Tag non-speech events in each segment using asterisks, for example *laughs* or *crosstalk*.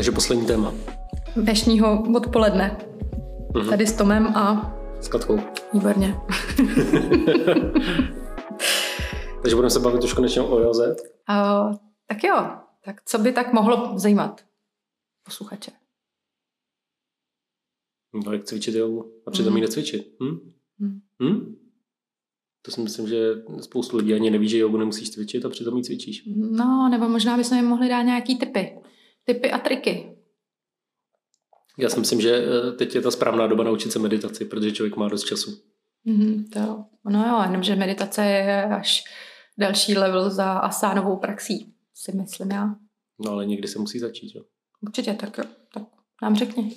Takže poslední téma. Dnešního odpoledne. Mhm. Tady s Tomem a S Katkou. výborně. *laughs* Takže budeme se bavit už konečně o JOZ. A, tak jo, tak co by tak mohlo zajímat posluchače? No, jak cvičit jogu a přitom Mhm. ji necvičit. Hm? Hm. Hm? To si myslím, že spoustu lidí ani neví, že jogu nemusíš cvičit a přitom ji cvičíš. No, nebo možná bychom jim mohli dát nějaký typy. Typy a triky. Já si myslím, že eh, teď je ta správná doba naučit se meditaci, protože člověk má dost času. Mhm, to. No jo, jenomže meditace je až další level za asánovou praxí, si myslím já. No ale někdy se musí začít. Jo. Určitě, tak jo. Tak nám řekni.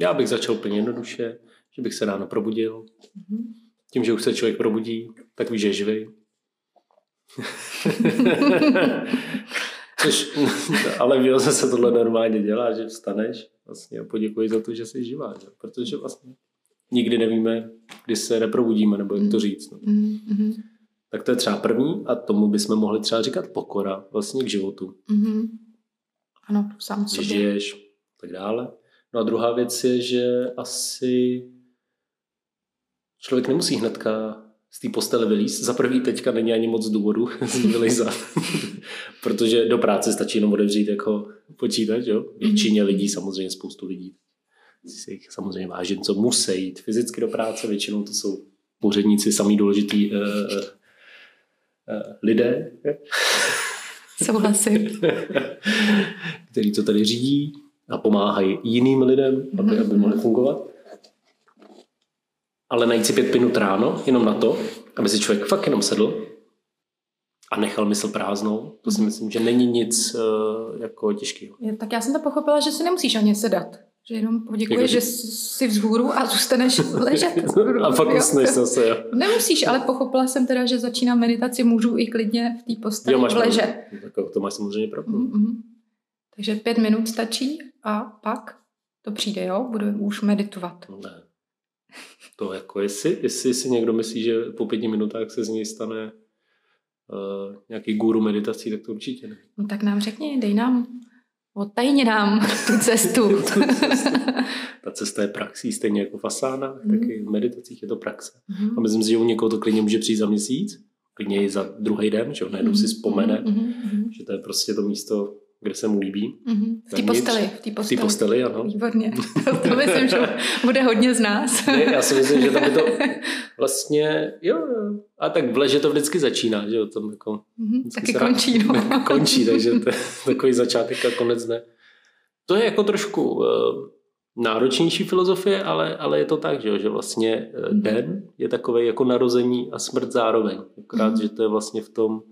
Já bych začal úplně jednoduše, že bych se ráno probudil. Mhm. Tím, že už se člověk probudí, tak ví, že je živý. *laughs* Což, *laughs* ale v Joze se tohle normálně dělá, že vstaneš vlastně a poděkuji za to, že jsi živá. Že? Protože vlastně nikdy nevíme, kdy se neprobudíme, nebo jak to říct. No. Mhm, mhm, Tak to je třeba první a tomu bychom mohli třeba říkat pokora vlastně k životu. mhm. Ano, sám sobě. žiješ, tak dále. No a druhá věc je, že asi člověk nemusí hnedka z té postele vylízt. Za prvý teďka není ani moc důvodu *laughs* z ní vylejzat, *laughs* protože do práce stačí jenom otevřít jako počítač. Jo? Většině lidí, samozřejmě spoustu lidí, si jich samozřejmě vážím, co musí jít fyzicky do práce, většinou to jsou úředníci, samý důležitý uh, uh, lidé, *laughs* Souhlasím. který to tady řídí a pomáhají jiným lidem, aby, aby mohli fungovat. Ale najít si pět minut ráno, jenom na to, aby si člověk fakt jenom sedl a nechal mysl prázdnou, to si myslím, že není nic uh, jako těžkého. Tak já jsem to pochopila, že si nemusíš ani sedat. Že jenom poděkuješ, Jako, že jsi vzhůru a zůstaneš *laughs* ležet. a fakt Jo, usneš zase, jo. Nemusíš, ale pochopila jsem teda, že začínám meditaci, můžu i klidně v té posteli ležet. Tak jo, to máš samozřejmě pravdu. Mhm, mhm. Takže pět minut stačí a pak to přijde, jo? Budu už meditovat. No ne. To jako, jestli, jestli si někdo myslí, že po pěti minutách se z něj stane uh, nějaký guru meditací, tak to určitě ne. No tak nám řekni, dej nám, odtajni nám *laughs* tu cestu. Ta cesta je praxí, stejně jako v asánách, Mhm. tak i v meditacích je to praxe. Mhm. A myslím si, že u někoho to klidně může přijít za měsíc, klidně i za druhý den, že jo, najednou si vzpomene, Mhm, mhm, mhm, že to je prostě to místo, kde se mu líbí. mhm. V té posteli, v té posteli. posteli, ano. Výborně. *laughs* To myslím, že bude hodně z nás. Ne, já si myslím, že tam je to vlastně, jo, jo. A tak v leže to vždycky začíná, že jo, tam jako Mhm, Vždycky Taky končí, no. *laughs* končí, takže to je takový začátek a konec ne. To je jako trošku uh, náročnější filozofie, ale, ale je to tak, že, jo, že vlastně Mhm. den je takový jako narození a smrt zároveň. Akorát, Mhm. že to je vlastně v tom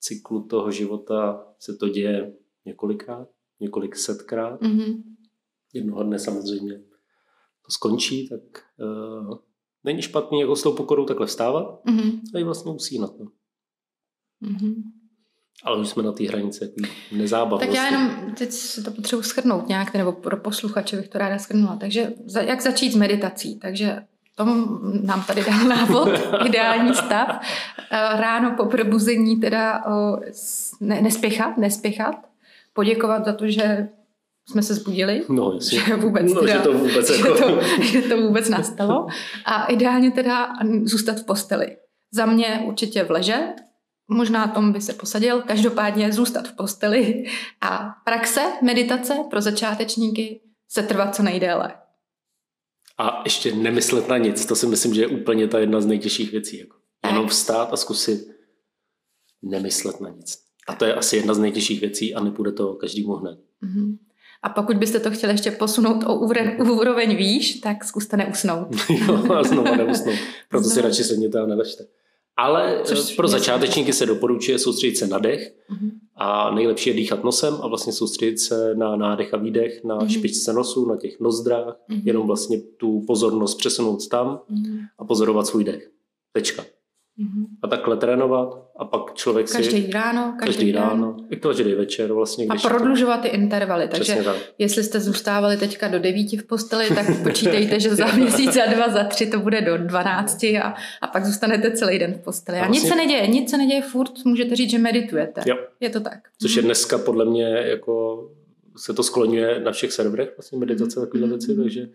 cyklu toho života se to děje několikrát, několik setkrát. Mhm. Jednoho dne samozřejmě to skončí, tak uh, není špatný jako s tou pokorou takhle vstávat Mhm. a i vlastně usínat. No. Mhm. Ale už jsme na té hranici takový nezávadnosti. Tak já jenom teď to potřebuji schrnout nějak, nebo pro posluchače bych to ráda schrnula. Takže jak začít s meditací? Takže Tom nám tady dal *laughs* návod, ideální stav. Eh, Ráno po probuzení teda o, s- ne, nespěchat, nespěchat, poděkovat za to, že jsme se zbudili, No, že vůbec, No, teda, *laughs* že to vůbec že, jako... to, *laughs* že to vůbec nastalo. A ideálně teda zůstat v posteli. Za mě určitě v leže, možná Tom by se posadil, každopádně zůstat v posteli a praxe, meditace pro začátečníky se trvat co nejdéle. A ještě nemyslet na nic, to si myslím, že je úplně ta jedna z nejtěžších věcí. Jako. Jenom vstát a zkusit nemyslet na nic. A to je asi jedna z nejtěžších věcí a nepůjde to každému hned. Mhm. A pokud byste to chtěli ještě posunout o úroveň, úroveň výš, tak zkuste neusnout. *laughs* jo, znovu neusnout. Proto si Znovu. radši sedněte a neležte. Ale Což Což pro začátečníky se doporučuje soustředit se na dech Mhm. a nejlepší je dýchat nosem a vlastně soustředit se na nádech a výdech, na Mhm. špičce nosu, na těch nozdrách, Mhm. jenom vlastně tu pozornost přesunout tam Mhm. a pozorovat svůj dech. Tečka. Mhm. A takhle trénovat a pak člověk si Každý ráno, každý, každý den. ráno, i každý večer vlastně. A prodlužovat ty intervaly. Takže tak. jestli jste zůstávali teďka do devíti v posteli, tak *laughs* počítejte, že za měsíc, za dva, za tři to bude do dvanácti a, a pak zůstanete celý den v posteli. A A nic vlastně- se neděje, nic se neděje furt, můžete říct, že meditujete. Jo. Je to tak. Což je dneska podle mě jako se to skloňuje na všech serverech, vlastně meditace a takovéhle věci, takže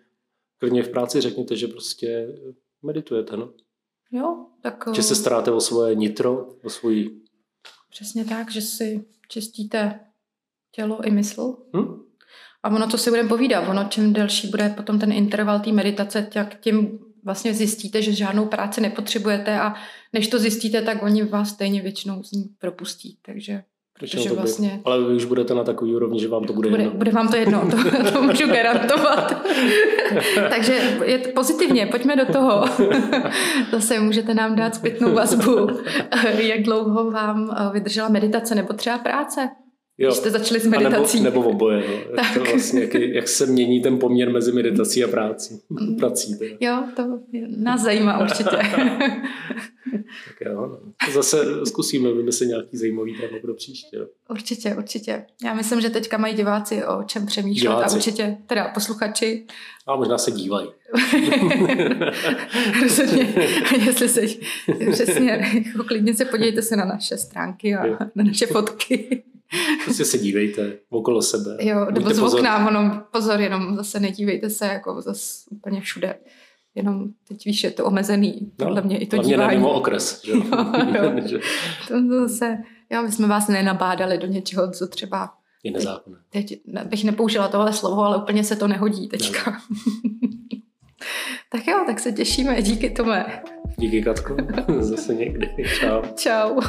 klidně v práci řekněte, že prostě meditujete, no. Jo, tak... Že se eh, staráte o svoje nitro, o svoji... Přesně tak, že si čistíte tělo i mysl. Hm? A ono to si budeme povídat. Ono, čím delší bude potom ten interval té meditace, tak tím vlastně zjistíte, že žádnou práci nepotřebujete a než to zjistíte, tak oni vás stejně většinou z ní propustí. Takže protože to bude. vlastně Ale vy už budete na takový úrovni, že vám to bude, bude, jedno. bude vám to jedno, to, to můžu garantovat. *laughs* Takže je to pozitivně, pojďme do toho. *laughs* Zase můžete nám dát zpětnou vazbu, *laughs* jak dlouho vám eh, vydržela meditace nebo třeba práce. Jo. Když jste začali s A meditací. Nebo, nebo oboje. No. Jak, to Tak. vlastně, jak, jak, se mění ten poměr mezi meditací a práci. prací. Teda. Jo, to nás zajímá určitě. Tak jo, no. Zase zkusíme vymyslet nějaký zajímavý téma pro příště. Určitě, určitě. Já myslím, že teďka mají diváci o čem přemýšlet Diváci. a určitě, teda posluchači, A možná se dívají. *laughs* rozhodně, jestli se, přesně, jako klidně se podívejte se na naše stránky a Jo. na naše fotky. Prostě se dívejte okolo sebe. Jo, nebo Buďte z pozor- okna, ono, pozor, jenom zase nedívejte se jako zase úplně všude. Jenom teď víš, je to omezený, No, podle mě i to dívání. mimo okres. Že? Jo, *laughs* jo. *laughs* To zase, jo, my jsme vás nenabádali do něčeho, co třeba je nezákonné. teď ne- bych nepoužila tohle slovo, ale úplně se to nehodí teďka. *laughs* tak jo, tak se těšíme. Díky Tome. Díky, Katko. Zase někdy. Čau. Čau.